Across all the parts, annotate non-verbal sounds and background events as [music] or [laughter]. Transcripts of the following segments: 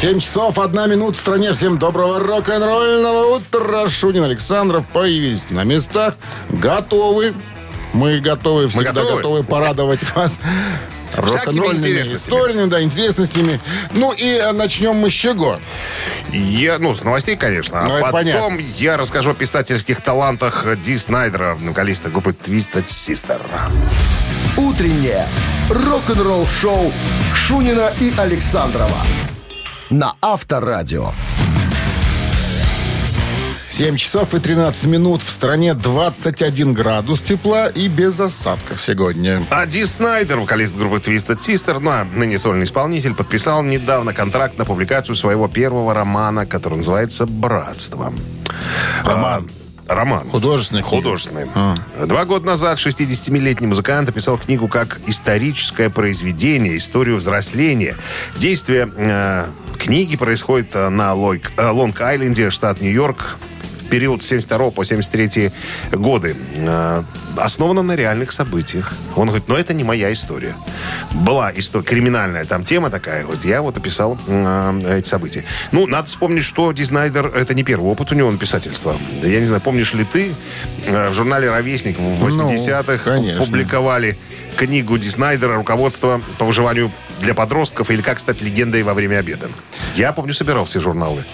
7 часов, одна минута в стране. Всем доброго рок-н-ролльного утра. Шунин Александров появились на местах. Готовы. Мы готовы, всегда готовы. готовы порадовать вас рок-н-ролльными историями, да, интересностями. Ну и э, начнем мы с чего? Я, ну, с новостей, конечно. Ну, а потом понятно. я расскажу о писательских талантах Ди Снайдера, вокалиста группы Twisted Sister. «Утреннее рок-н-ролл-шоу» Шунина и Александрова на Авторадио. 7 часов и 13 минут. В стране 21 градус тепла и без осадков сегодня. А Ди Снайдер, вокалист группы Twisted Sister, ну, а ныне сольный исполнитель, подписал недавно контракт на публикацию своего первого романа, который называется «Братство». Роман. А, роман. Художественный? Художественный. Два года назад 67-летний музыкант описал книгу как историческое произведение, историю взросления. Действие э, книги происходит э, на э, Лонг-Айленде, штат Нью-Йорк, период с 72 по 73 годы. Э, основана на реальных событиях. Он говорит, но это не моя история. Была история, криминальная там тема такая. Вот я вот описал э, эти события. Ну, надо вспомнить, что Ди Снайдер, это не первый опыт у него написательства. Да Я не знаю, помнишь ли ты, э, в журнале «Ровесник» в 80-х Ну, конечно. публиковали книгу Ди Снайдера «Руководство по выживанию для подростков» или «Как стать легендой во время обеда». Я, помню, собирал все журналы.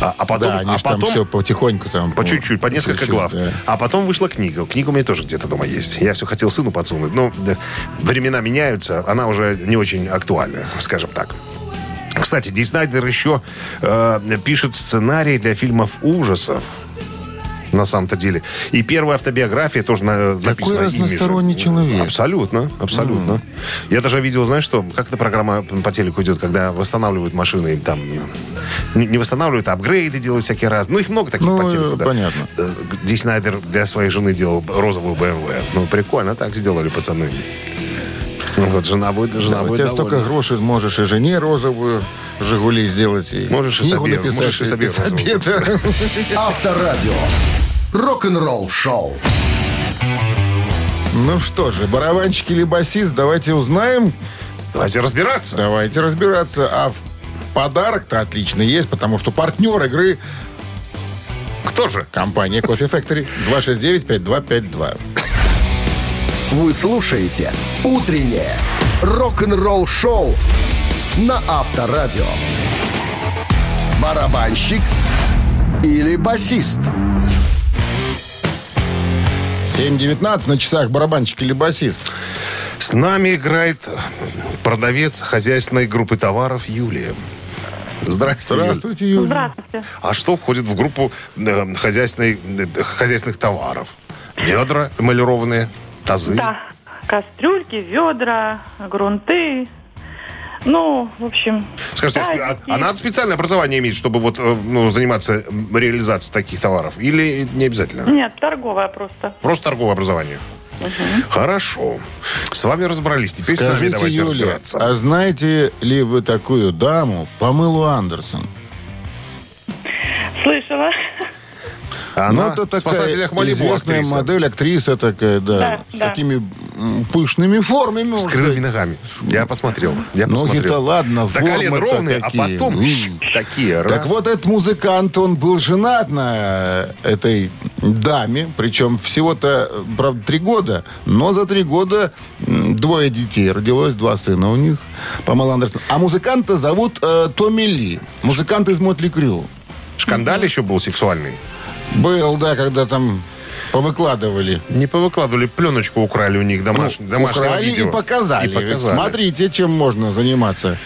А, а потом, да, они а ж там потом все потихоньку там. по чуть-чуть, по несколько чуть-чуть, глав. да. А потом вышла книга. Книга у меня тоже где-то дома есть. Я все хотел сыну подсунуть. Но да, времена меняются. Она уже не очень актуальна, скажем так. Кстати, Ди Снайдер еще э, пишет сценарий для фильмов ужасов. На самом-то деле. И первая автобиография тоже на, написана же. разносторонний человек. Абсолютно, абсолютно. Я даже видел, знаешь что, как эта программа по телеку идет, когда восстанавливают машины, им там не, не восстанавливают, а апгрейды делают всякие разные. Ну, их много таких Ну, по телеку, да. понятно. Э, Ди Снайдер для своей жены делал розовую BMW. Ну, прикольно, так сделали пацаны. Ну, вот жена будет, жена Да, у будет тебя довольна. столько грошей, можешь и жене розовую «Жигули» сделать. И Можешь и книгу себе, написать. можешь и себе розовую. Да. Авторадио. Рок-н-ролл-шоу. Ну что же, барабанщик или басист, давайте узнаем. Давайте разбираться. Давайте разбираться. А в подарок-то отлично есть, потому что партнер игры Кто же? компания Coffee Factory 269-5252. Вы слушаете «Утреннее рок-н-ролл-шоу» на Авторадио. Барабанщик или басист? 7.19 на часах барабанщик или басист. С нами играет продавец хозяйственной группы товаров Юлия. Здрасте, Юль. Здравствуйте, Юля. Здравствуйте. А что входит в группу э, хозяйственной, э, хозяйственных товаров? Ведра эмалированные, тазы? Да, кастрюльки, ведра, грунты. Ну, в общем... Скажите, а, тазики. а надо специальное образование иметь, чтобы вот, э, ну, заниматься реализацией таких товаров? Или не обязательно? Нет, торговая просто. Просто торговое образование? Хорошо. С вами разобрались. Теперь с нами Скажите, давайте Юля, разбираться. а знаете ли вы такую даму, Памелу Андерсон? Слышала. Она ну, это в такая известная актриса. модель, актриса такая, да, Да, с да. такими пышными формами. С крыльями ногами. Я посмотрел. Я Ноги-то посмотрел. ладно, До колен формы-то ровные, а какие. потом М. щ, такие. Так раз. вот, этот музыкант, он был женат на этой даме, причем всего-то, правда, три года, но за три года двое детей, родилось два сына у них, Памела Андерсон. А музыканта зовут э, Томми Ли, музыкант из Мотли Крю. Шкандаль еще был сексуальный. Был, да, когда там повыкладывали. Не повыкладывали, пленочку украли у них домаш... Ну, домашнего украли видео. и показали. И показали. Смотрите, чем можно заниматься.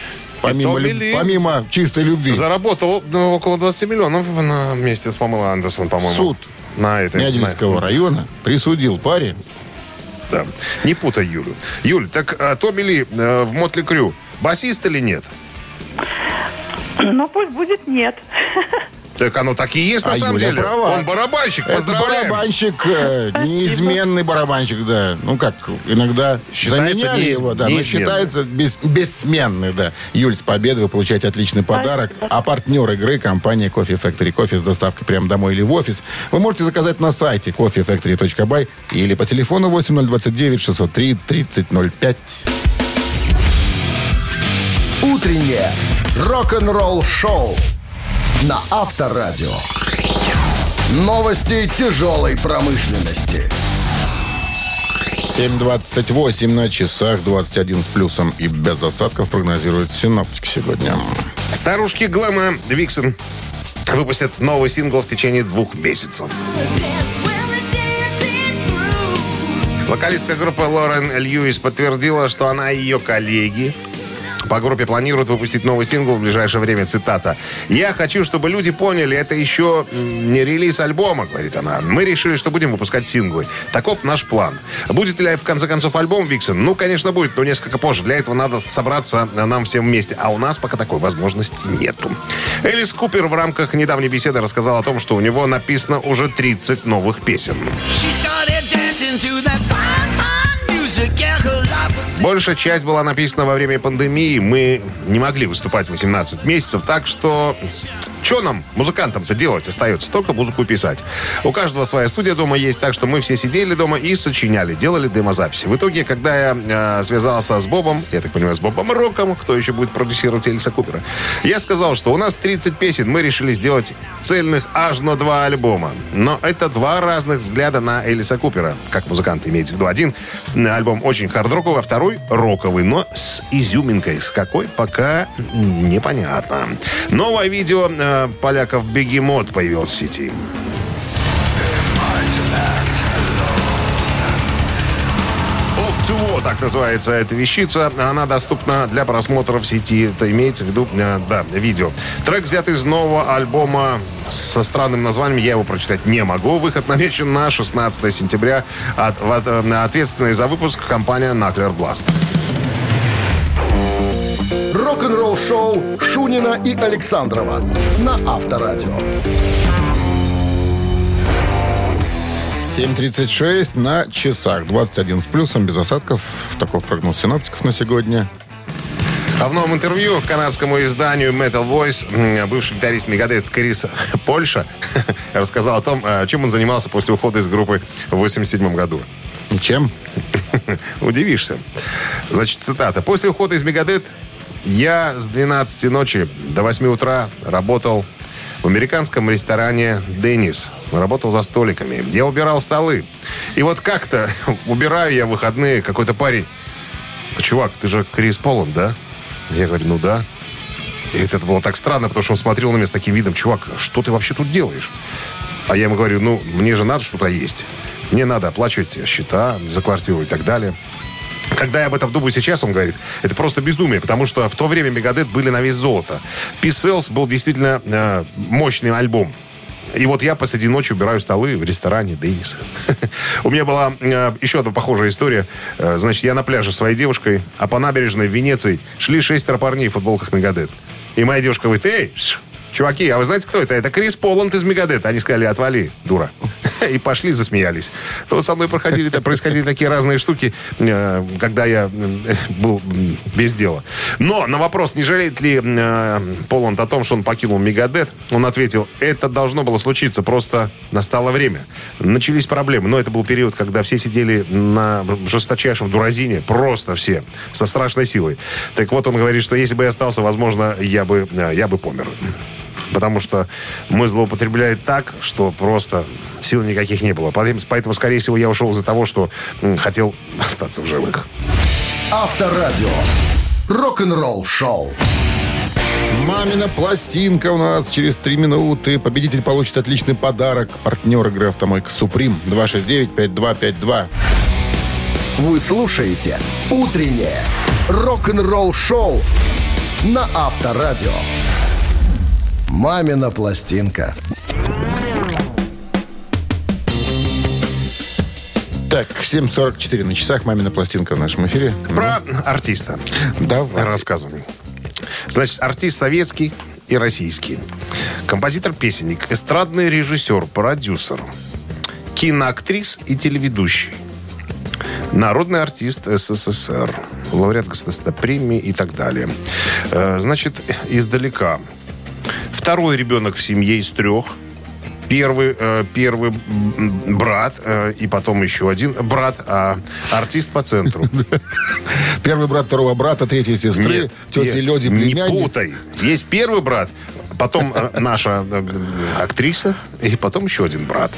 Помимо, люб- помимо чистой любви. Заработал ну, около 20 миллионов на вместе с Памелой Андерсон, по-моему. Суд на этой, Нядельского на- района присудил паре Да. Не путай Юлю. Юль, так а, Томми Ли э, в Мотли Крю басист или нет? Но пусть будет нет. [laughs] Так оно так и есть на А самом Юля деле. права. Он барабанщик, Это поздравляем. барабанщик, э, неизменный барабанщик, да. Ну как, иногда Считается заменяли неиз- его, да, но считается бес- бессменный, да. Юль, с победой вы получаете отличный подарок. А партнер игры компания Coffee Factory. Кофе с доставкой прямо домой или в офис. Вы можете заказать на сайте coffeefactory.by или по телефону 8029 603 3005. Утреннее рок-н-ролл-шоу на Авторадио. Новости тяжелой промышленности. 7.28 на часах, 21 с плюсом и без осадков прогнозируют синоптики сегодня. Старушки Глэма Виксон выпустят новый сингл в течение двух месяцев. Вокалистка группы Лорен Льюис подтвердила, что она и ее коллеги по группе планируют выпустить новый сингл в ближайшее время. Цитата. «Я хочу, чтобы люди поняли, это еще не релиз альбома», говорит она. «Мы решили, что будем выпускать синглы. Таков наш план. Будет ли, в конце концов, альбом Виксон? Ну, конечно, будет, но несколько позже. Для этого надо собраться нам всем вместе. А у нас пока такой возможности нету». Элис Купер в рамках недавней беседы рассказал о том, что у него написано уже 30 новых песен. Большая часть была написана во время пандемии. Мы не могли выступать 18 месяцев, так что... Что нам, музыкантам-то, делать остается? Только музыку писать. У каждого своя студия дома есть, так что мы все сидели дома и сочиняли, делали демозаписи. В итоге, когда я э, связался с Бобом, я так понимаю, с Бобом Роком, кто еще будет продюсировать Элиса Купера, я сказал, что у нас 30 песен, мы решили сделать цельных аж на два альбома. Но это два разных взгляда на Элиса Купера, как музыкант имеется в виду. Один м, альбом очень хард-роковый, а второй роковый, но с изюминкой. С какой, пока непонятно. Новое видео поляков «Бегемот» появилось в сети. War, так называется эта вещица. Она доступна для просмотра в сети. Это имеется в виду, э, да, видео. Трек взят из нового альбома со странным названием. Я его прочитать не могу. Выход намечен на 16 сентября. Э, ответственная за выпуск компания Nuclear Blast. Рок-н-ролл-шоу Шунина и Александрова на Авторадио. 7.36 на часах. 21 с плюсом, без осадков. Таков прогноз синоптиков на сегодня. А в новом интервью канадскому изданию Metal Voice бывший гитарист Мегадет Крис Польша [laughs] рассказал о том, э, чем он занимался после ухода из группы в 1987 году. Чем? [laughs] Удивишься. Значит, цитата. «После ухода из Мегадет я с 12 ночи до 8 утра работал в американском ресторане «Деннис». Работал за столиками. Я убирал столы. И вот как-то [laughs] убираю я выходные какой-то парень. Чувак, ты же Крис Поланд, да? Я говорю, ну да. И это было так странно, потому что он смотрел на меня с таким видом. Чувак, что ты вообще тут делаешь? А я ему говорю, ну, мне же надо что-то есть. Мне надо оплачивать счета за квартиру и так далее. Когда я об этом думаю сейчас, он говорит, это просто безумие, потому что в то время Мегадет были на вес золота. Sells был действительно э, мощный альбом. И вот я посреди ночи убираю столы в ресторане Денис. [laughs] У меня была э, еще одна похожая история. Э, значит, я на пляже своей девушкой, а по набережной в Венеции шли шестеро парней в футболках Мегадет. И моя девушка говорит, эй, чуваки, а вы знаете, кто это? Это Крис Поланд из Мегадет. Они сказали, отвали, дура. [laughs] И пошли, засмеялись. То со мной проходили, происходили такие разные штуки, э, когда я э, был без дела. Но на вопрос, не жалеет ли э, Поланд о том, что он покинул Мегадет, он ответил, это должно было случиться, просто настало время. Начались проблемы, но это был период, когда все сидели на жесточайшем дуразине, просто все, со страшной силой. Так вот, он говорит, что если бы я остался, возможно, я бы, я бы помер. Потому что мы злоупотребляли так, что просто сил никаких не было. Поэтому, скорее всего, я ушел из-за того, что хотел [laughs] остаться в живых. Авторадио. Рок-н-ролл-шоу. Мамина пластинка у нас через три минуты. Победитель получит отличный подарок. Партнер игры «Автомойка Суприм». 269-5252. Вы слушаете «Утреннее рок-н-ролл-шоу» на Авторадио. «Мамина пластинка». Так, 7.44 на часах. Мамина пластинка в нашем эфире. Про артиста. Давай. Рассказывай. Значит, артист советский, и российский. Композитор-песенник, эстрадный режиссер, продюсер, киноактрис и телеведущий. Народный артист СССР, лауреат государственной премии и так далее. Э, Значит, издалека. Второй ребенок в семье из трех. Первый, э, первый брат э, и потом еще один брат, а артист по центру. [laughs] Первый брат второго брата, третьей сестры, тети нет, Лёди, Не племянник. путай. Есть первый брат, потом э, наша э, актриса, и потом еще один брат.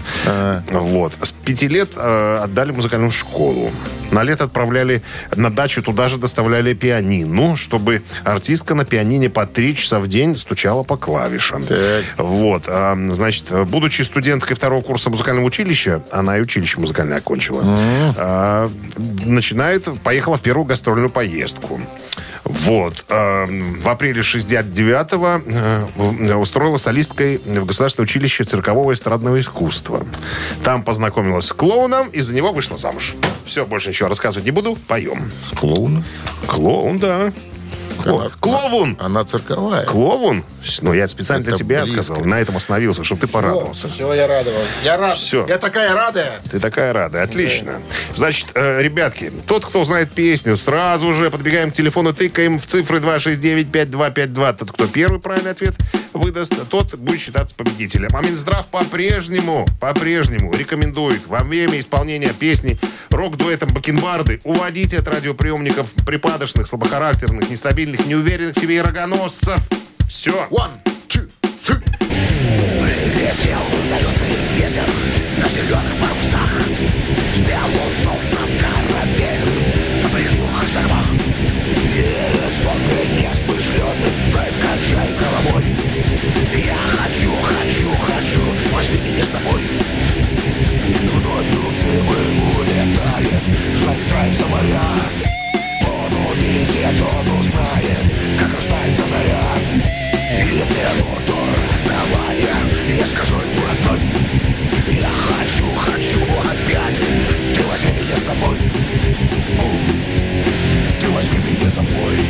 Вот. С пяти лет э, отдали музыкальную школу. На лето отправляли на дачу, туда же доставляли пианино, чтобы артистка на пианине по три часа в день стучала по клавишам. Вот. А, Значит, будучи студенткой второго курса музыкального училища, она и училище музыкальное окончила, а, начинает, поехала в первую гастрольную поездку. Вот. А, В апреле 69-го э, устроила солисткой в Государственное училище циркового и эстрадного искусства. Там познакомилась с клоуном и за него вышла замуж. Все, больше ничего рассказывать не буду. Поем. Клоун. Клоун, да. Она- Клоун! Она цирковая. Клоун? Ну, я специально для Это тебя близко. сказал. На этом остановился, чтобы ты порадовался. Все, я радовал. Я рад. Всё. Я такая радая. Ты такая рада. Отлично. Значит, э, ребятки, тот, кто знает песню, сразу же подбегаем к телефону, тыкаем в цифры 269-5252. Тот, кто первый правильный ответ выдаст, тот будет считаться победителем. А Минздрав по-прежнему, по-прежнему рекомендует во время исполнения песни рок-дуэтом Бакенбарды уводите от радиоприемников припадочных, слабохарактерных, нестабильных, неуверенных в себе и рогоносцев. Все. One, two, three. Прилетел залетный ветер на зеленых парусах Спел он собственно корабель на прилюх и штормах Едет сонный, несмышленый, вновь качай головой Я хочу, хочу, хочу, возьми меня с собой. Вновь любимый улетает, заветрай за моря Он увидит, он узнает, как рождается заря. И минуту расставания Я скажу ему родной Я хочу, хочу опять. Ты возьми меня с собой. Ты возьми меня с собой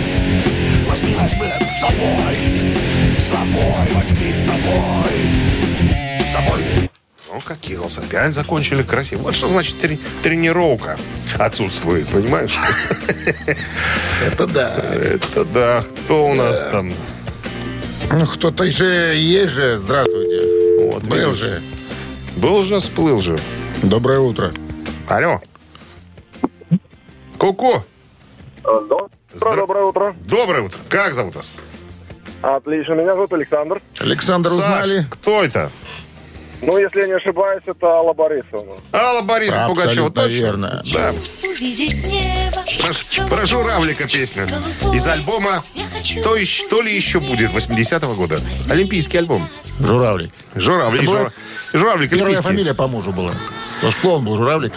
собой, возьми с собой С собой Ну, как Киглс, опять закончили красиво. Вот что значит трени- тренировка отсутствует, понимаешь? Это да. Это да. Кто у нас там? Ну, кто-то же есть же. Здравствуйте. Вот, Был же. Был же, сплыл же. Доброе утро. Алло. Ку-ку. Доброе, Здра- доброе утро. Доброе утро. Как зовут вас? Отлично, меня зовут Александр. Александр, Саш, узнали? кто это? Ну, если я не ошибаюсь, это Алла Борисовна. Алла Борисовна Пугачева, точно? верно. Да. Про, про журавлика песня. Из альбома «То, еще- то ли еще будет» 80-го года. Олимпийский альбом. Журавлик. Журавлик. Это была жура- Журавлик Первая олимпийский. фамилия по мужу была. Потому что клоун был Журавлик.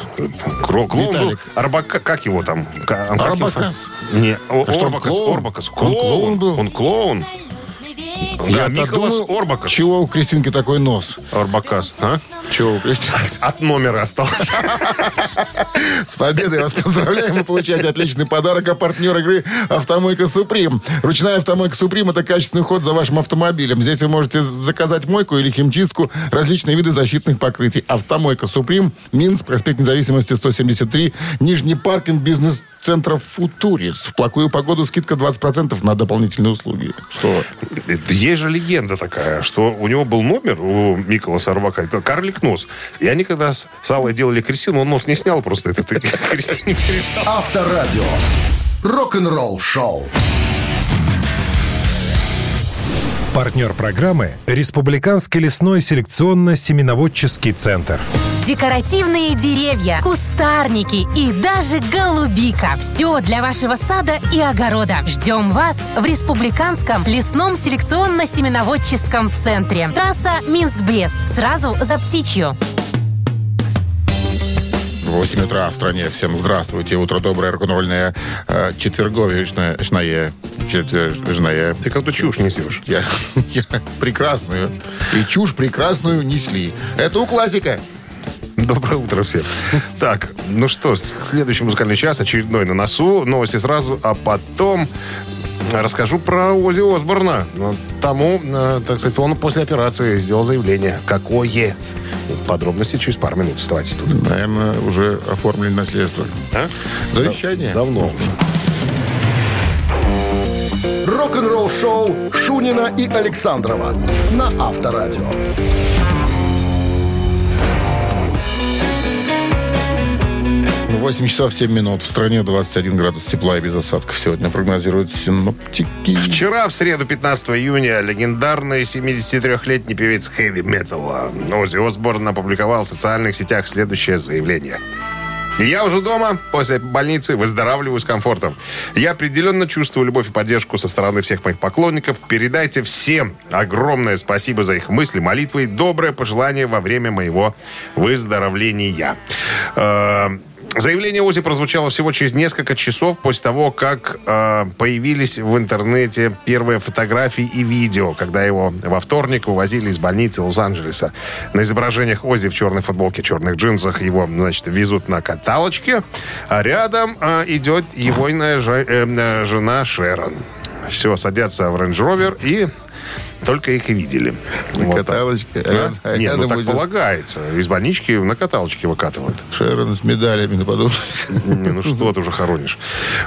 Кро- Клоун был. Виталик. Арбака, как его там? Арбакас. Не, А что, он Орбакас. клоун? Орбакас. Он клоун был? Он клоун. Да, Я-то Николас думаю, Орбакас. Чего у Кристинки такой нос? Орбакас. А? Чего у Кристинки? [laughs] От номера осталось. [laughs] С победой вас поздравляем. Вы получаете отличный подарок. А партнер игры «Автомойка Суприм». Ручная «Автомойка Суприм» — это качественный уход за вашим автомобилем. Здесь вы можете заказать мойку или химчистку, различные виды защитных покрытий. «Автомойка Суприм», Минск, проспект Независимости, 173, Нижний паркинг, бизнес-центр «Футурис». В плохую погоду скидка 20% на дополнительные услуги. Что? Есть же легенда такая, что у него был номер у Миколаса Арбака. Это карлик нос. И они когда с с Аллой делали Кристину, он нос не снял просто. Это ты Кристине. Авторадио. Рок-н-ролл шоу. Партнер программы – Республиканский лесной селекционно-семеноводческий центр. Декоративные деревья, кустарники и даже голубика. Все для вашего сада и огорода. Ждем вас в Республиканском лесном селекционно-семеноводческом центре. Трасса Минск-Брест. Сразу за птичью. 8 утра в стране. Всем здравствуйте. Утро доброе, рок-н-ролльное, э, четверговичное, шное, четвержное. Ты как-то чушь несешь. Я, [laughs] я прекрасную и чушь прекрасную несли. Это у классика. Доброе утро всем. Так, ну что, следующий музыкальный час, очередной на носу. Новости сразу, а потом Расскажу про Ози Осборна. Тому, э, так сказать, он после операции сделал заявление. Какое? Подробности через пару минут. Оставайтесь тут. Наверное, уже оформлено наследство. А? Завещание? Давно уже. Рок-н-ролл шоу Шунина и Александрова на Авторадио. 8 часов 7 минут. В стране 21 градус тепла и без осадков. Сегодня прогнозируют синоптики. Вчера, в среду, 15 июня, легендарный 73-летний певец хэви-металла Ози Осборн опубликовал в социальных сетях следующее заявление. Я уже дома, после больницы, выздоравливаю с комфортом. Я определенно чувствую любовь и поддержку со стороны всех моих поклонников. Передайте всем огромное спасибо за их мысли, молитвы и доброе пожелание во время моего выздоровления. Заявление Ози прозвучало всего через несколько часов после того, как э, появились в интернете первые фотографии и видео, когда его во вторник увозили из больницы Лос-Анджелеса. На изображениях Ози в черной футболке, черных джинсах его, значит, везут на каталочке, а рядом э, идет его э, э, жена Шерон. Все, садятся в Rover и только их и видели. Вот так. Каталочка. А? Рядом- Нет, ну так будет полагается. Из больнички на каталочке выкатывают. Шерон с медалями на. Не, ну что ты уже хоронишь.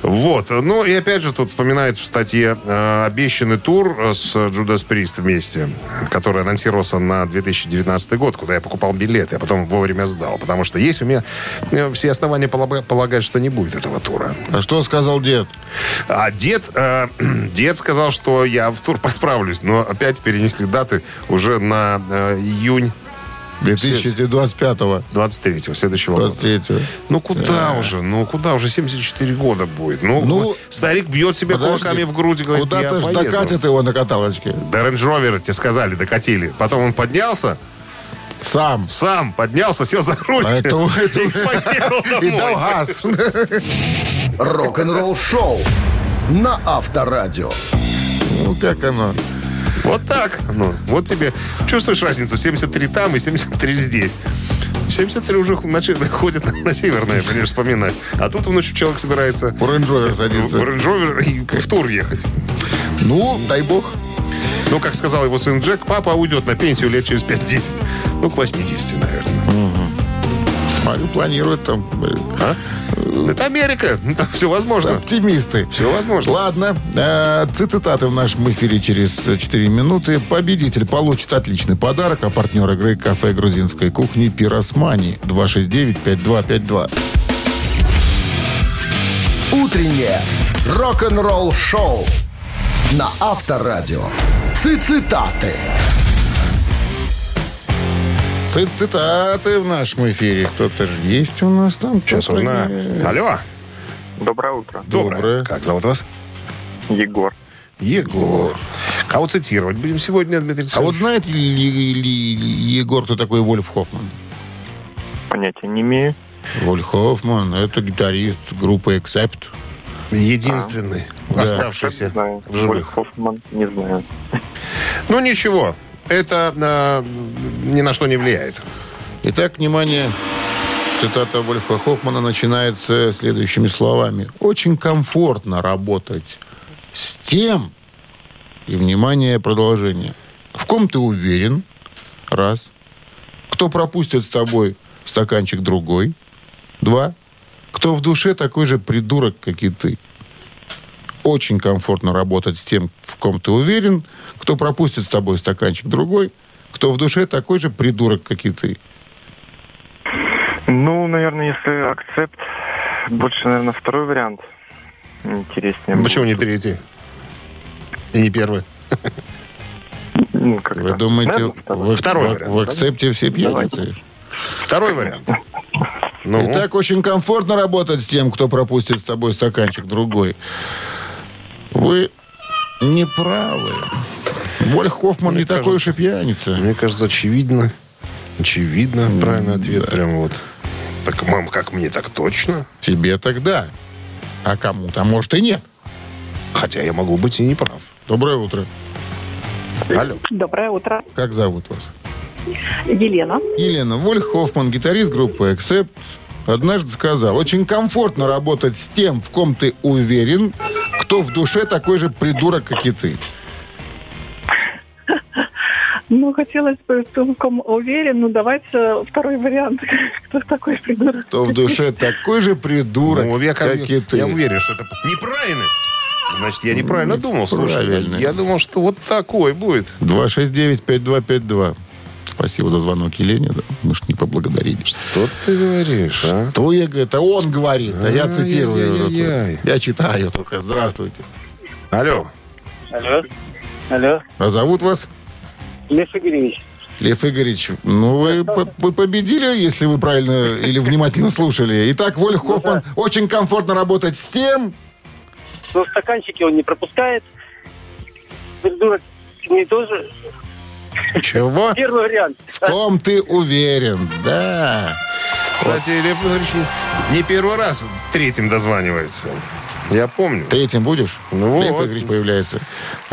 Вот. Ну и опять же тут вспоминается в статье э, обещанный тур с Джудас Прист вместе, который анонсировался на 2019 год, куда я покупал билеты, а потом вовремя сдал. Потому что есть у меня э, все основания полага- полагать, что не будет этого тура. А что сказал дед? А дед, э, [clears throat] дед сказал, что я в тур [laughs] подправлюсь, но опять перенесли даты уже на э, июнь 2025-го. 23-го, следующего года. 23-го. Ну куда уже? Ну куда уже? 74 года будет. Ну, Ну, старик бьет себе Подожди, кулаками в грудь и говорит, Куда я поеду. докатит его на каталочке? До Range Rover тебе сказали, докатили. Потом он поднялся, Сам. сам поднялся, сел за руль А это- это- [laughs] и поехал [laughs] И дал домой. газ. Рок-н-ролл шоу на Авторадио. Ну, как оно? Вот так. Ну, вот тебе. Чувствуешь разницу? 73 там и 73 здесь. 73 уже начали, ходят на, на северное, понимаешь, вспоминать. А тут ночью человек собирается в садится. Range Rover и в тур ехать. Ну, дай бог. Ну, как сказал его сын Джек, папа уйдет на пенсию лет через 5-10. Ну, к 80, наверное. Смотрю, планируют там. э, А? Это Америка. [laughs] Там все возможно. Оптимисты. Все возможно. Ладно, э, цитаты в нашем эфире через 4 минуты. Победитель получит отличный подарок, а партнер игры кафе грузинской кухни «Пиросмани» 269-5252. Утреннее рок-н-ролл шоу на Авторадио. Цитаты. Цит- Цитаты в нашем эфире. Кто-то же есть у нас там. Сейчас узнаю. Алло. Доброе утро. Доброе. Как зовут вас? Егор. Егор. Кого цитировать будем сегодня, Дмитрий А вот знаете ли, ли- ли- Егор, кто такой Вольф Хоффман? Понятия не имею. Вольф Хоффман – это гитарист группы Accept. Единственный Да. оставшийся Не знаю. в живых. Вольф Хоффман, не знаю. Ну, ничего. Это э, ни на что не влияет. Итак, внимание, цитата Вольфа Хоффмана начинается следующими словами. «Очень комфортно работать с тем...» И, внимание, продолжение. «В ком ты уверен?» Раз. «Кто пропустит с тобой стаканчик другой?» Два. «Кто в душе такой же придурок, как и ты?» Очень комфортно работать с тем, в ком ты уверен, кто пропустит с тобой стаканчик другой, кто в душе такой же придурок, как и ты. Ну, наверное, если акцепт, больше, наверное, второй вариант интереснее. Почему не будет. третий? И не первый? Ну, как Вы думаете, в, Второй в- вариант, в акцепте все пьяницы? Второй вариант. Ну, Итак, очень комфортно работать с тем, кто пропустит с тобой стаканчик другой. Вы не правы. Вольф Хоффман Мне не такой уж и пьяница. мне кажется, очевидно. Очевидно, правильный ответ. Прямо вот. Так, мам, как мне так точно? Тебе тогда. А кому-то, может, и нет. Хотя я могу быть и не прав. Доброе утро. Алло. Доброе утро. Как зовут вас? Елена. Елена Вольф Хоффман, гитарист группы Accept, однажды сказал, очень комфортно работать с тем, в ком ты уверен, кто в душе такой же придурок, как и ты? Ну, хотелось бы целиком уверен, ну, давайте второй вариант. [laughs] Кто такой придурок? Кто в душе такой же придурок, Ну, я, как и ты. я уверен, что это неправильно. Значит, я неправильно думал, слушай. правильно. Я думал, что вот такой будет. 269-5252. Спасибо за звонок Елене. Да. Мы ж не поблагодарили. Что ты говоришь, а? То я говорю, это он говорит, а я цитирую. Я читаю только. Здравствуйте. Алло. Алло. Алло. А зовут вас? Лев Игоревич. Лев Игоревич, ну вы, по- вы победили, если вы правильно или внимательно слушали. Итак, Вольф Хоффман, очень комфортно работать с тем, Но стаканчики он не пропускает. Придурок не тоже. Чего? Первый вариант. в ком ты уверен. Да. Кстати, Лев Игоревич не первый раз третьим дозванивается. Я помню. Третьим будешь? Ну Лев вот. Игоревич появляется.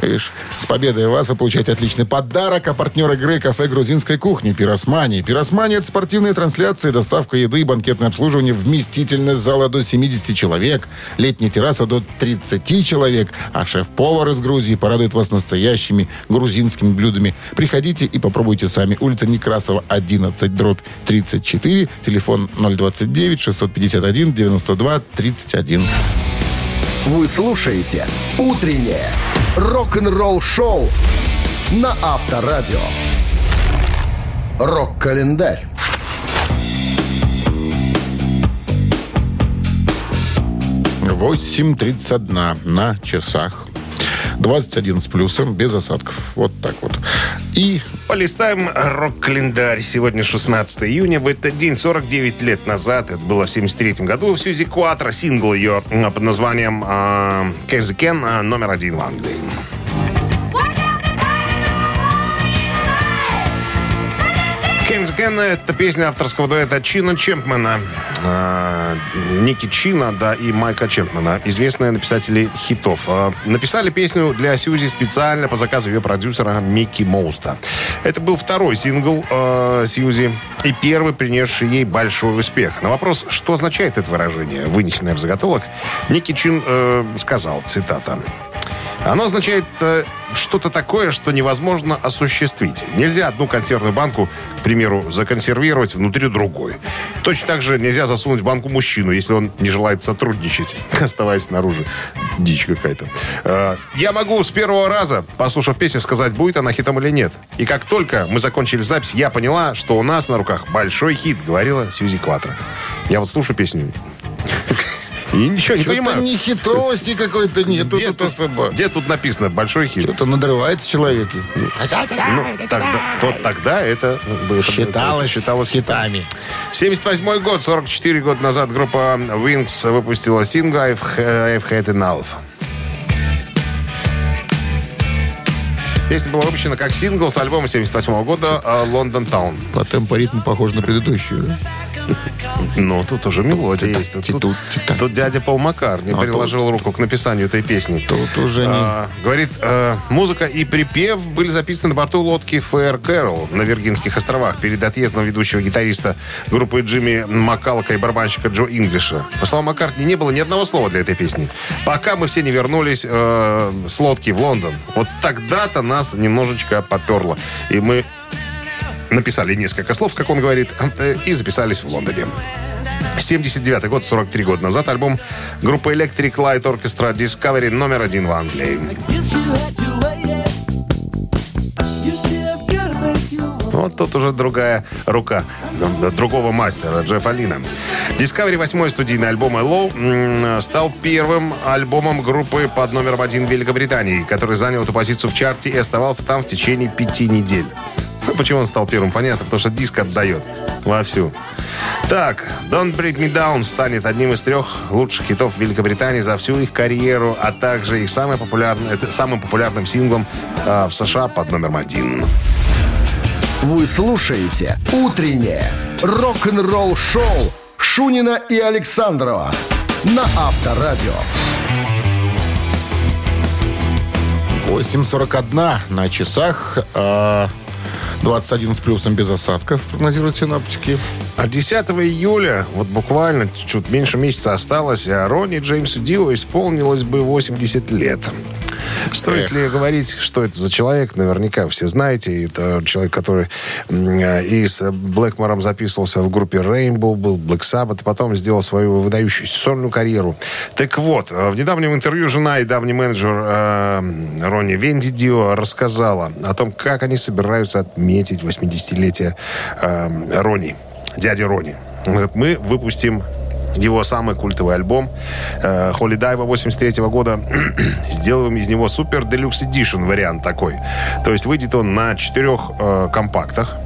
Видишь, с победой вас вы получаете отличный подарок. А партнер игры кафе грузинской кухни «Пиросмани». «Пиросмани» — это спортивные трансляции, доставка еды и банкетное обслуживание, вместительность зала до 70 человек, летняя терраса до 30 человек, а шеф-повар из Грузии порадует вас настоящими грузинскими блюдами. Приходите и попробуйте сами. Улица Некрасова, 11, дробь 34, телефон 029 651 92 31. Вы слушаете «Утреннее рок-н-ролл-шоу» на Авторадио. Рок-календарь. 8.31 на часах. 21 с плюсом, без осадков. Вот так вот. И Полистаем рок-календарь. Сегодня 16 июня. В этот день, 49 лет назад, это было в 73 году, Сьюзи Куатро, сингл ее а, под названием а, «Catch the Can», а, номер один в Англии. Кен Кен это песня авторского дуэта Чина Чемпмана. А, Ники Чина, да, и Майка Чемпмана, известные написатели хитов. А, Написали песню для Сьюзи специально по заказу ее продюсера Микки Моуста. Это был второй сингл э, Сьюзи и первый, принесший ей большой успех. На вопрос, что означает это выражение, вынесенное в заготовок, Ники Чин э, сказал, цитата, оно означает э, что-то такое, что невозможно осуществить. Нельзя одну консервную банку, к примеру, законсервировать внутри другой. Точно так же нельзя засунуть в банку мужчину, если он не желает сотрудничать, [laughs] оставаясь снаружи. Дичь какая-то. Э, я могу с первого раза, послушав песню, сказать, будет она хитом или нет. И как только мы закончили запись, я поняла, что у нас на руках большой хит, говорила Сьюзи Кватро. Я вот слушаю песню [laughs] и ничего не понимаю. не хитовости какой-то нет. Где тут особо. где тут написано большой хит? Что-то надрывается человек. Ну, тогда, вот тогда это, это- Считалось, это считалось хитами. 78 год, 44 года назад группа Wings выпустила сингл I've, Had Enough. Песня была выпущена как сингл с альбома 78 года э, «Лондон Таун». По темпу ритму похож на предыдущую. Ну, тут уже мелодия есть. Тут, титут, тут- тут дядя Пол Маккартни А приложил руку к написанию этой песни. Тут уже не... А, говорит, э, музыка и припев были записаны на борту лодки Fair Carol на Виргинских островах перед отъездом ведущего гитариста группы Джимми Маккалка и барабанщика Джо Инглиша. По словам Маккартни, не было ни одного слова для этой песни. Пока мы все не вернулись э, с лодки в Лондон. Вот тогда-то нас немножечко поперло. И мы написали несколько слов, как он говорит, э, и записались в Лондоне. 79 год, 43 года назад, альбом группы Electric Light Orchestra Discovery номер один в Англии. Вот тут уже другая рука другого мастера, Джеффа Лина. Discovery, восьмой студийный альбом Hello, стал первым альбомом группы под номером один Великобритании, который занял эту позицию в чарте и оставался там в течение пяти недель. [laughs] Почему он стал первым, понятно, потому что диск отдает вовсю. Так, Don't Break Me Down станет одним из трех лучших хитов Великобритании за всю их карьеру, а также их самый популярный, это самым популярным синглом а, в США под номером один. Вы слушаете «Утреннее рок-н-ролл-шоу» Шунина и Александрова на Авторадио. 8.41 на часах. а, 21 с плюсом без осадков, прогнозируют синоптики. А 10 июля, вот буквально чуть меньше месяца осталось, а Ронни Джеймсу Дио исполнилось бы 80 лет. Стоит ли говорить, что это за человек? Наверняка все знаете. Это человек, который и с Блэкмором записывался в группе Rainbow, был Black Sabbath, а потом сделал свою выдающуюся сольную карьеру. Так вот, э, в недавнем интервью жена и давний менеджер э, Ронни Венди Дио рассказала о том, как они собираются отметить 80-летие э, Ронни, дяди Ронни. Он говорит, Мы выпустим его самый культовый альбом э, Holy Dive 83 года. [clears throat] Сделаем из него супер делюкс эдишн вариант такой. То есть выйдет он на четырех э, компактах.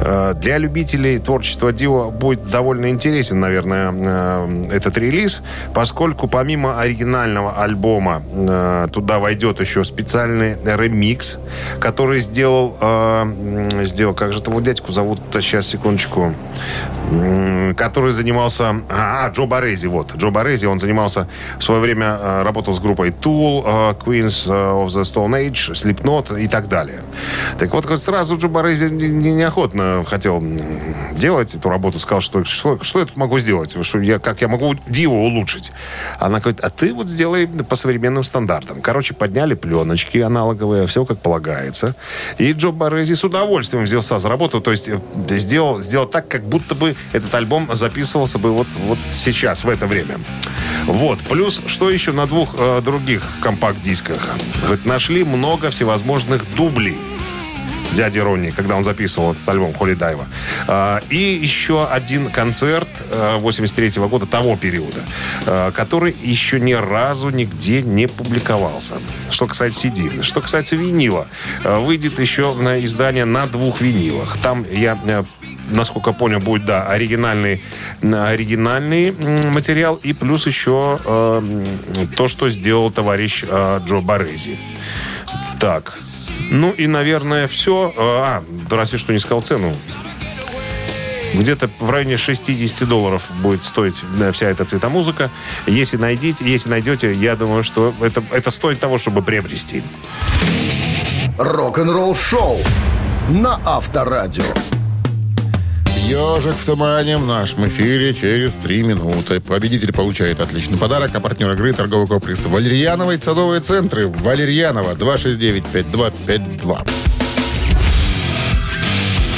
Э, Для любителей творчества Дио будет довольно интересен, наверное, э, этот релиз, поскольку помимо оригинального альбома э, туда войдет еще специальный ремикс, который сделал, сделал, как же того дядьку зовут, сейчас, секундочку, который занимался... А, Джо Борези, вот. Джо Борези, он занимался в свое время, работал с группой Tool, Queens of the Stone Age, Slipknot и так далее. Так вот, сразу Джо Борези не- не- неохотно хотел делать эту работу. Сказал, что, что, что я тут могу сделать? Что я, как я могу Дио улучшить? Она говорит, а ты вот сделай по современным стандартам. Короче, подняли пленочки аналоговые, все как полагается. И Джо Борези с удовольствием взялся за работу. То есть э, сделал, сделал так, как будто бы этот альбом записывался бы вот, вот сейчас, в это время. Вот. Плюс, что еще на двух э, других компакт-дисках? Говорит, нашли много всевозможных дублей дяди Ронни, когда он записывал этот альбом Холли Дайва. А, И еще один концерт 83 года, того периода, а, который еще ни разу нигде не публиковался. Что касается CD. Что касается винила, а, выйдет еще издание на двух винилах. Там я насколько понял, будет, да, оригинальный, оригинальный материал и плюс еще э, то, что сделал товарищ э, Джо Борези. Так, ну и, наверное, все. А, да разве что не сказал цену. Где-то в районе 60 долларов будет стоить вся эта цветомузыка. Если найдете, если найдете, я думаю, что это, это стоит того, чтобы приобрести. Рок-н-ролл шоу на Авторадио. Ежик в тумане в нашем эфире через три минуты. Победитель получает отличный подарок, а партнер игры торговый комплекс Валерьяновой садовые центры. Валерьянова 269-5252.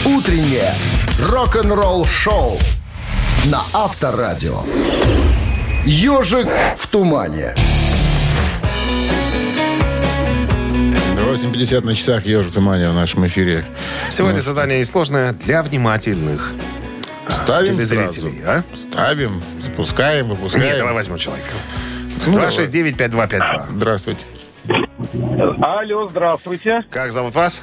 Утреннее рок-н-ролл шоу на Авторадио. Ежик в тумане. 8.50 на часах Ежик тумане в нашем эфире. Сегодня Ну, задание несложное для внимательных Ставим телезрителей. А? Ставим, запускаем, выпускаем. Нет, давай возьмем человека. Ну, давай. 269-5252. Здравствуйте. Алло, здравствуйте. Как зовут вас?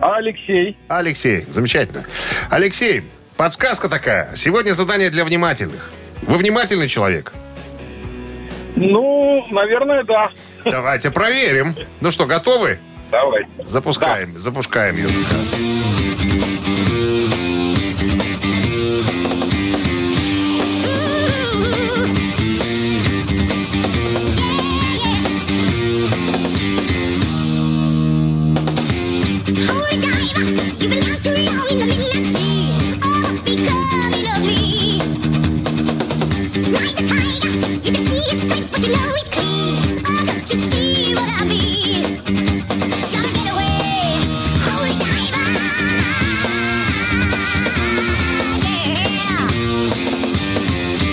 Алексей. Алексей. Замечательно. Алексей, подсказка такая. Сегодня задание для внимательных. Вы внимательный человек? Ну, наверное, да. Давайте проверим. Ну что, готовы? Давай. Запускаем, запускаем you've been. Oh, it's because you stripes, but know he's clean.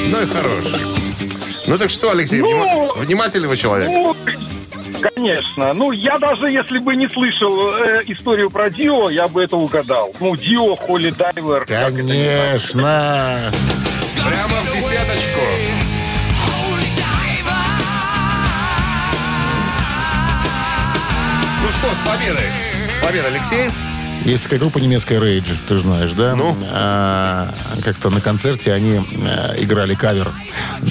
Ну и хорош. Ну так что, Алексей, внима- внимательный вы человек? Ну, конечно. Ну, я даже если бы не слышал э, историю про Дио, я бы это угадал. Ну, Дио, Холли Дайвер. Конечно. Прямо в десяточку. С победой. С победой, Алексей. Есть такая группа немецкая Rage, ты знаешь, да? Ну? А, как-то на концерте они э, играли кавер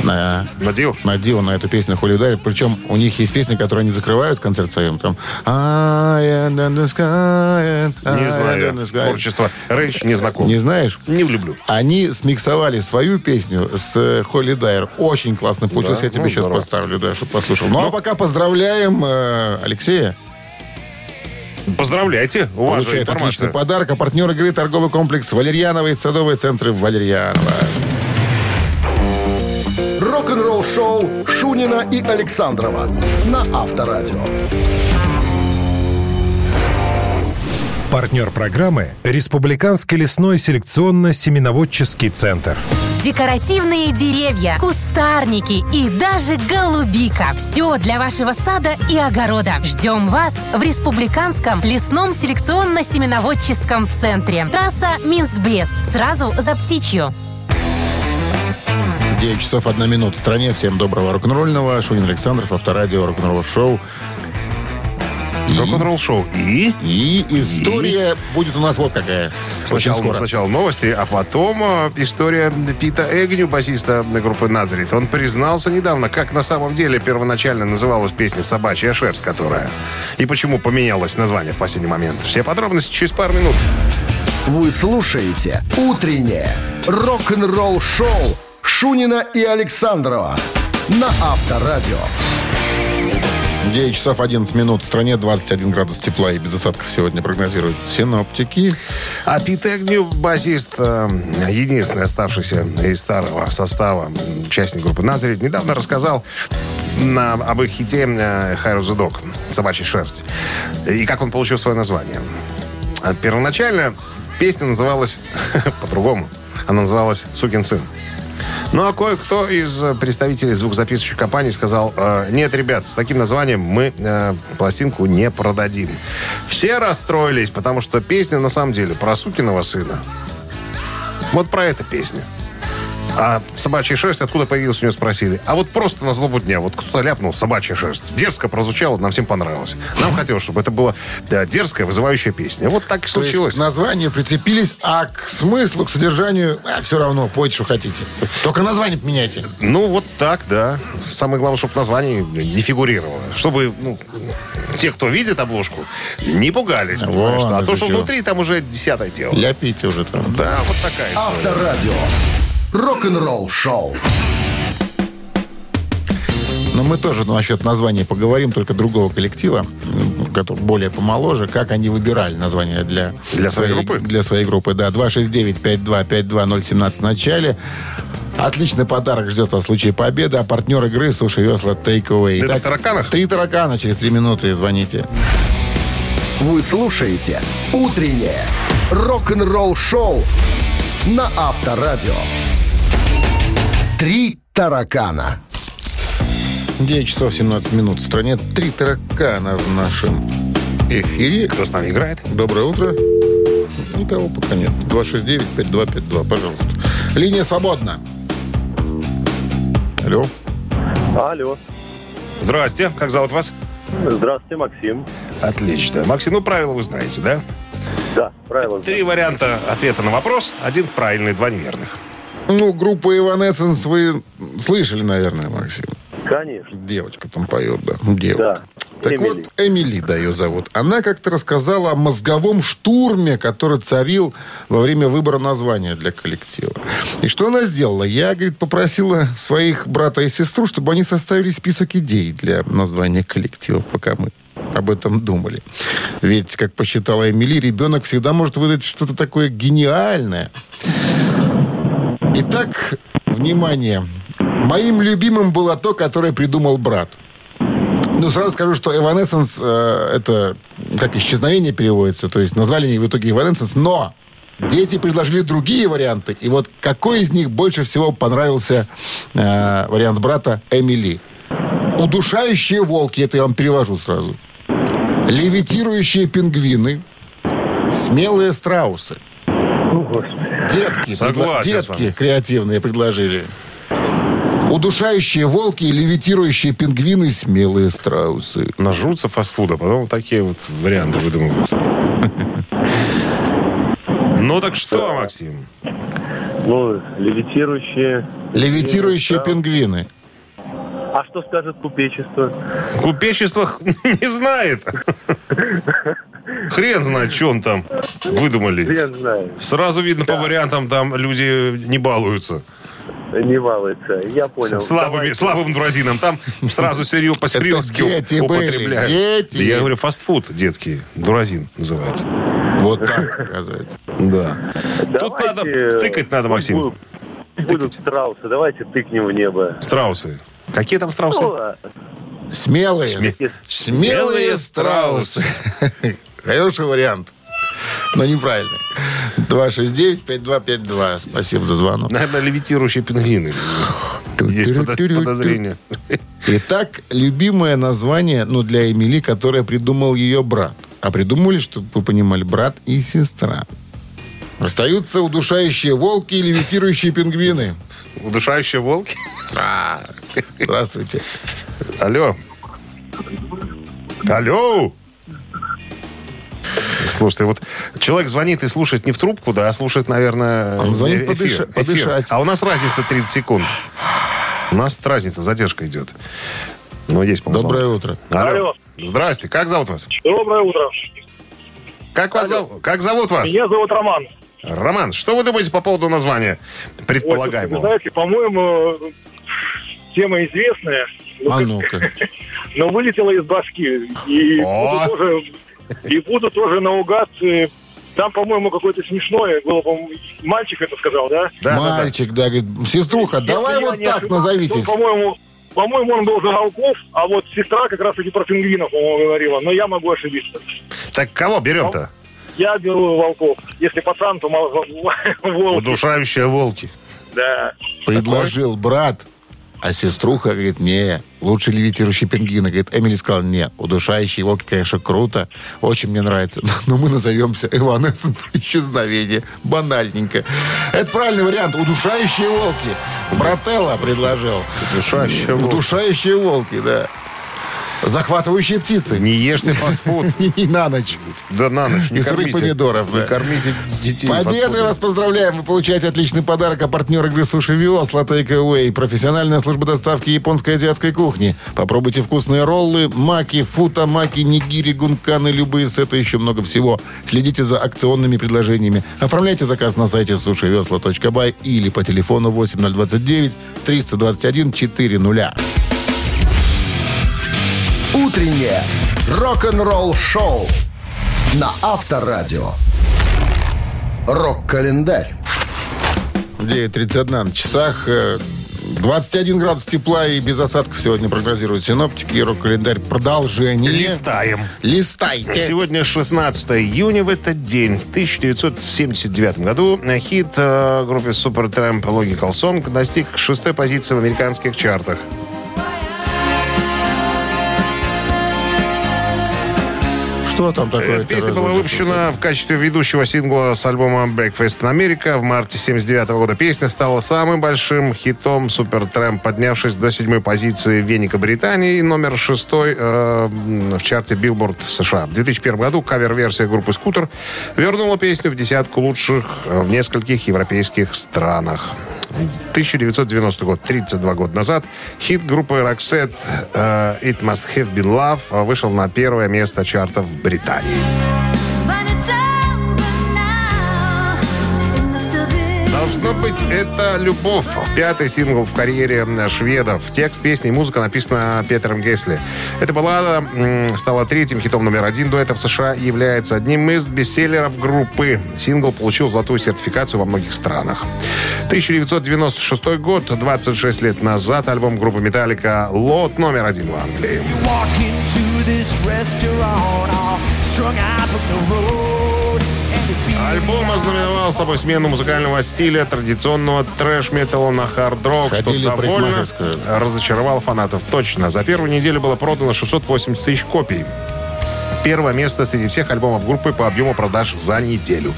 на, На Дио? на Дио, на эту песню Holy Diver. Причем у них есть песни, которые они закрывают концерт своим. Там I am in the sky, I Не знаю. the sky. Творчество Рейдж не знаком. Не знаешь? Не люблю. Они смиксовали свою песню с Холли Дайер. Очень классно получилось. Да? Я тебе Ну, сейчас здорово. поставлю, да, чтобы послушал. Ну, а пока поздравляем э, Алексея. Поздравляйте, у вас Получает информация. отличный подарок. А партнер игры торговый комплекс Валерьяновый, садовые центры Валерьянова. Рок-н-ролл шоу Шунина и Александрова на Авторадио. Партнер программы Республиканский лесной селекционно-семеноводческий центр. Декоративные деревья, кустарники и даже голубика. Все для вашего сада и огорода. Ждем вас в Республиканском лесном селекционно-семеноводческом центре. Трасса Минск-Брест. Сразу за птичью. 9 часов 1 минута в стране. Всем доброго рок-н-ролльного. Шунин Александров, авторадио, рок-н-ролл шоу. И, Рок-н-ролл шоу. И и история будет у нас вот какая. Сначала, скоро. сначала новости, а потом э, история Пита Эгню, басиста группы «Назарит». Он признался недавно, как на самом деле первоначально называлась песня «Собачья шерсть», которая... И почему поменялось название в последний момент. Все подробности через пару минут. Вы слушаете «Утреннее рок-н-ролл-шоу» Шунина и Александрова на Авторадио. 9 часов 11 минут. В стране 21 градус тепла и без осадков сегодня прогнозируют синоптики. А Пит Эгню, басист, э, единственный оставшийся из старого состава участник группы «Назарит», недавно рассказал на, об их хите э, «Хайру Dog» «Собачья шерсть» и как он получил свое название. А Первоначально песня называлась [laughs] по-другому. Она называлась «Сукин сын». Ну, а кое-кто из э, представителей звукозаписывающей компании сказал, э, нет, ребят, с таким названием мы э, пластинку не продадим. Все расстроились, потому что песня на самом деле про сукиного сына. Вот про эту песню. А собачья шерсть откуда появилась, у него спросили. А вот просто на злобу дня. Вот кто-то ляпнул собачья шерсть. Дерзко прозвучало, нам всем понравилось. Нам хотелось, чтобы это была да, дерзкая, вызывающая песня. Вот так и То есть случилось. к названию прицепились, а к смыслу, к содержанию, а, все равно, пойте, что хотите. Только название поменяйте. Ну, вот так, да. Самое главное, чтобы название не фигурировало. Чтобы ну, те, кто видит обложку, не пугались. понимаешь, Вон а это то, что внутри, там уже десятое дело. Ляпите уже там. Да, вот такая история. Авторадио. Рок-н-ролл шоу. Но мы тоже насчет названия поговорим, только другого коллектива, который более помоложе, как они выбирали название для, Для своей группы? Для своей группы, да. 269-5252-017 в начале. Отличный подарок ждет вас в случае победы, а партнер игры Суши Весла Take Away. Ты Итак, в тараканах? Три таракана через три минуты звоните. Вы слушаете «Утреннее рок-н-ролл шоу» на Авторадио. Три таракана. 9 часов 17 минут. В стране три таракана в нашем эфире. Кто с нами играет? Доброе утро. Никого пока нет. 269-5252, пожалуйста. Линия свободна. Алло. Алло. Здрасте, как зовут вас? Здравствуйте, Максим. Отлично. Максим, ну правила вы знаете, да? Да, правильно. Три варианта ответа на вопрос. Один правильный, два неверных. Ну, группу Evanescence вы слышали, наверное, Максим. Конечно. Девочка там поет, да. Девочка. Да. Так Эмили. вот, Эмили, да, ее зовут. Она как-то рассказала о мозговом штурме, который царил во время выбора названия для коллектива. И что она сделала? Я, говорит, попросила своих брата и сестру, чтобы они составили список идей для названия коллектива, пока мы об этом думали. Ведь, как посчитала Эмили, ребенок всегда может выдать что-то такое гениальное. Итак, внимание. Моим любимым было то, которое придумал брат. Ну, сразу скажу, что Evanescence э, это как исчезновение переводится, то есть назвали они в итоге Evanescence, но дети предложили другие варианты. И вот какой из них больше всего понравился э, вариант брата Эмили? Удушающие волки, это я вам перевожу сразу. Левитирующие пингвины. Смелые страусы. Детки, Согласен детки креативные предложили. Удушающие волки, левитирующие пингвины, смелые страусы. Нажрутся фастфуда, потом такие вот варианты выдумывают. [laughs] Ну так что, Максим? Ну, левитирующие. Левитирующие пингвины. А что скажет купечество? Купечество [laughs] не знает. [laughs] Хрен знает, что он там выдумали. Я знаю. Сразу видно по вариантам, там люди не балуются. Не балуется. Я понял. Слабыми, Давайте. слабым дуразином. Там сразу серьез, по-серьезки дети были, употребляют. дети. Да я говорю, фастфуд детский. Дуразин называется. Вот так, оказывается. Да. Тут надо, тыкать надо, Максим. будут- Будут страусы. Давайте тыкнем в небо. Страусы. Какие там страусы? Ну, ладно. Смелые, Сме- смелые страусы. Хороший вариант. Но неправильный. 269-5252. Спасибо за звонок. Наверное, левитирующие пингвины. Есть подо- подозрение. Итак, любимое название, ну, для Эмили, которое придумал ее брат. А придумали, чтобы вы понимали, брат и сестра. Остаются удушающие волки и левитирующие пингвины. Удушающие волки. А, здравствуйте. Алло. Алло. Слушайте, вот человек звонит и слушает не в трубку, да, а слушает, наверное, Он звонит эфир, подыша- эфир. подышать. А у нас разница 30 секунд. У нас разница, задержка идет. Ну, есть, по-моему, Доброе звонок. утро. Алло. Алло. Здрасте, как зовут вас? Доброе утро. Как, вас зов- как зовут вас? Меня зовут Роман. Роман, что вы думаете по поводу названия Ой, вы предполагаемого? знаете, по-моему, тема известная, А ну-ка. [laughs] но вылетела из башки. И тоже, и буду тоже наугад. э, Там, по-моему, какое-то смешное было, по-моему, мальчик это сказал, да? Да, да, да. Мальчик, да, говорит, сеструха, давай Если я вот так ошибаюсь, назовитесь. по-моему, по-моему, он был за волков, а вот сестра как раз-таки про пингвинов, по-моему, говорила. Но я могу ошибиться. Так кого берем-то? Я беру волков. Если пацан, то мол- [laughs] волки. Удушающие волки. Да. Предложил брат, а сеструха говорит, не, лучше левитирующий пингвины. Говорит, Эмили сказал, нет, удушающие волки, конечно, круто, очень мне нравится, [laughs] но мы назовемся Эванессенс исчезновение. Банальненько. Это правильный вариант, удушающие волки. Брателло предложил. Удушающие волки. Удушающие волки, да. Захватывающие птицы. Не ешьте фастфуд. [laughs] И на ночь. Да на ночь. Не И сыры кормите- помидоров, Не да. кормите детей. Фастфудом. вас поздравляем! Вы получаете отличный подарок, а партнер игры Суши Виосла Take Away. Профессиональная служба доставки японской и азиатской кухни. Попробуйте вкусные роллы, маки, фута, маки, нигири, гунканы, любые сеты, еще много всего. Следите за акционными предложениями. Оформляйте заказ на сайте сушивесла.бай или по телефону 8029 321 400. Утреннее рок-н-ролл-шоу на Авторадио. Рок-календарь. 9.31 на часах. Э, 21 градус тепла и без осадков сегодня прогнозируют синоптики. Рок-календарь продолжение. Листаем. Листайте. Сегодня 16 июня. В этот день, в 1979 году, хит э, группы Supertramp Logical Song достиг шестой позиции в американских чартах. Что там такое? Эта песня была выпущена в качестве ведущего сингла с альбома Breakfast in America в марте 79 года. Песня стала самым большим хитом Supertramp, поднявшись до седьмой позиции в Великобритании и номер шестой э, в чарте Billboard США. В 2001 году кавер-версия группы «Скутер» вернула песню в десятку лучших э, в нескольких европейских странах. 1990 год, 32 года назад, хит группы Roxette э, «It Must Have Been Love» э, вышел на первое место чарта в Британии. Должно быть, это «Любовь». Пятый сингл в карьере шведов. Текст песни и музыка написана Петером Гесли. Эта баллада стала третьим хитом номер один дуэта в США и является одним из бестселлеров группы. Сингл получил золотую сертификацию во многих странах. 1996 год, 26 лет назад, альбом группы «Металлика» «Лот» номер один в Англии. This restaurant all strung out from the road. Альбом ознаменовал собой смену музыкального стиля традиционного трэш-металла на хард-рок, что довольно разочаровал фанатов. Точно. За первую неделю было продано 680 тысяч копий. Первое место среди всех альбомов группы по объему продаж за неделю.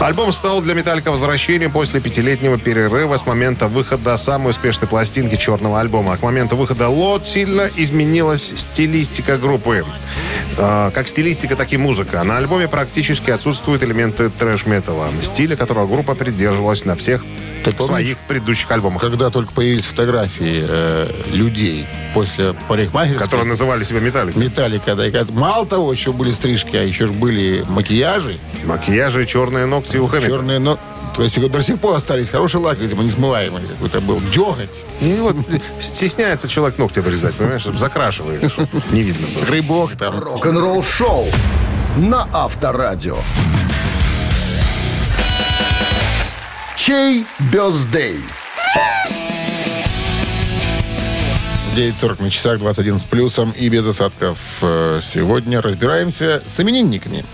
Альбом стал для Металлика возвращением после пятилетнего перерыва с момента выхода самой успешной пластинки черного альбома. А к моменту выхода «Лот» сильно изменилась стилистика группы. Э, как стилистика, так и музыка. На альбоме практически отсутствуют элементы трэш-металла, стиля которого группа придерживалась на всех помнишь, своих предыдущих альбомах, Когда только появились фотографии э, людей после парикмахерской, которые называли себя «Металликой». Металлика, да, и когда- мало того, еще были стрижки, а еще же были макияжи, Макияжи и черные ногти у Хэммета. черные, но То есть до сих пор остались. Хороший лак, видимо, несмываемый какой-то был. Деготь. И вот стесняется человек ногти обрезать, понимаешь, чтобы закрашивает, чтобы не видно было. Грибок там. Рок-н-ролл шоу на Авторадио. Чей бездей? 9.40 на часах, 21 с плюсом и без осадков. Э, Сегодня разбираемся с именинниками.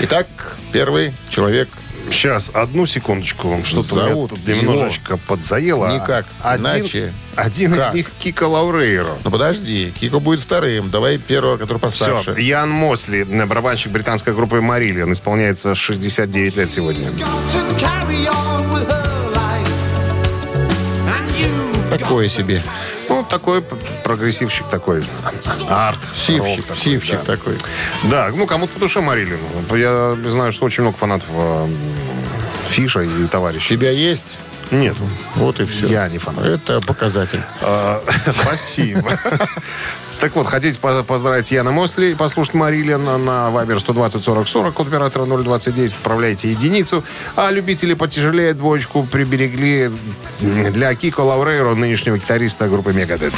Итак, первый человек Сейчас, одну секундочку. Что-то меня Зовут тут его. немножечко подзаело. Никак Один, иначе. один Как? из них Кика Лаурейро. Ну подожди, Кико будет вторым. Давай первого, который постарше. Все, Ян Мосли, барабанщик британской группы Марилиан, исполняется 69 лет сегодня. Такое себе. Ну, такой прогрессивщик такой. Арт. Сивчик, такой, сивчик да. такой. Да, ну, кому-то по душе Марилин. Я знаю, что очень много фанатов э, Фиша и товарищей. Тебя есть? Нет. Вот и все. Я не фанат. Это показатель. А, [laughs] Спасибо. Так вот, хотите по- поздравить Яна Мосли и послушать Марилин на Вайбер 120 40 40, код оператора 029, отправляйте единицу. А любители потяжелее двоечку приберегли для Кико Лаурейро, нынешнего гитариста группы Мегадет.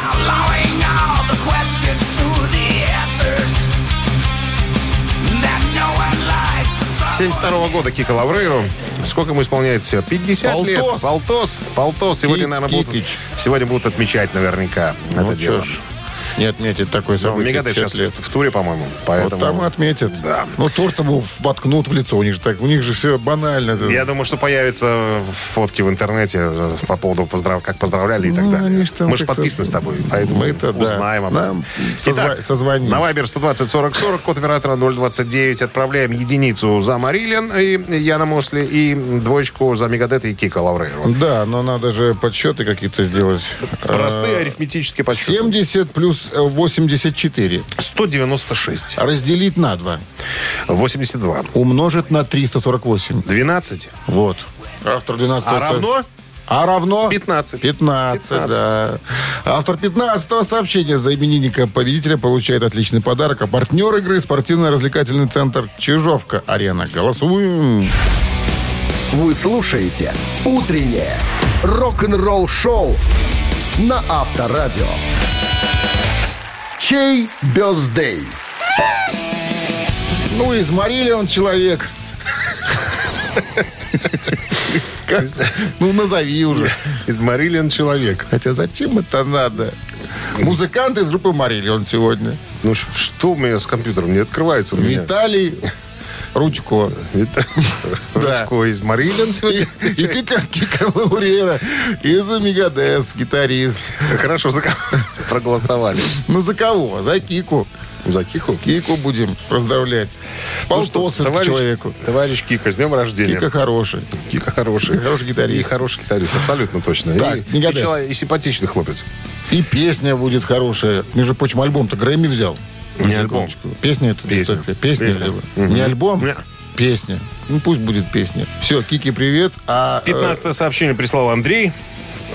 72 года Кика Лаврейру. Сколько ему исполняется? 50 лет. Полтос. Полтос. Полтос. Сегодня, Ки- наверное, будут, сегодня будут отмечать наверняка Ну, это дело. ж, не отметить такое Ну, событие. Мегадет 50 сейчас лет. в туре, по-моему. Вот Поэтому... там и отметят. Да. Ну, торт ему воткнут в лицо. У них же так, у них же все банально. Я думаю, что появятся фотки в интернете э, по поводу поздрав... как поздравляли и так Ну, далее. там Мы же подписаны с тобой, поэтому Мы-то, да. узнаем об этом. Итак, созвонимся. на Вайбер 120 40 40, код оператора 029, отправляем единицу за Марилен и Яна Мосли и двоечку за Мегадет и Кика Лаврейру. Да, но надо же подсчеты какие-то сделать. Простые А, арифметические подсчеты. 70 плюс э, 84. 196. Разделить на 2. 82. Умножить на 348. 12. Вот. Автор 12 А равно? А равно? 15. 15, 15. да. Автор 15 сообщения за именинника победителя получает отличный подарок. А партнер игры спортивно-развлекательный центр Чижовка-Арена. Голосуем. Вы слушаете «Утреннее рок-н-ролл-шоу» на Авторадио. Чей бездей? Ну, изморили он человек. Ну, назови уже. Из Марилен человек. Хотя зачем это надо? Музыкант из группы Мариллион сегодня. Ну, что у меня с компьютером не открывается у меня? Виталий Да. [laughs] Ручко из Марилен И, сегодня. и Кика, Кика Лаурера из Мегадес, гитарист. Хорошо, за кого проголосовали? Ну, за кого? За Кику. За Кику? Кику будем поздравлять. Ну что, Полтос это товарищ- человеку. Товарищ Кика, с днем рождения. Кика хороший. Кика хороший. Хороший гитарист. И хороший гитарист, абсолютно точно. Так, и, и, человек- и симпатичный хлопец. И песня будет хорошая. Между прочим, альбом-то Грэмми взял. Не альбом. Песня это? Песня. Песня. Песня. Песня. Не альбом? Не. Песня. Ну, пусть будет песня. Все, Кики, привет. А, э, 15 сообщение прислал Андрей.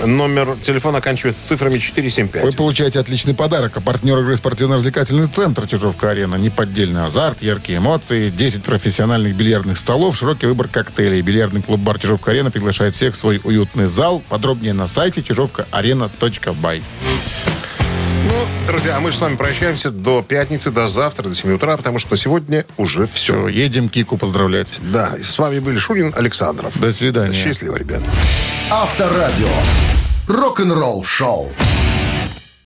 Номер телефона оканчивается цифрами 475. Вы получаете отличный подарок. А партнер игры спортивно-развлекательный центр Чижовка-Арена. Неподдельный азарт, яркие эмоции, 10 профессиональных бильярдных столов, широкий выбор коктейлей. Бильярдный клуб-бар Чижовка-Арена приглашает всех в свой уютный зал. Подробнее на сайте чижовкаарена.бай. Ну, друзья, мы же с вами прощаемся до пятницы, до завтра, до 7 утра, потому что сегодня уже все. Все, едем Кику поздравлять. Да, с вами были Шунин, Александров. До свидания. Счастливо, ребят. Авторадио. Рок-н-ролл шоу.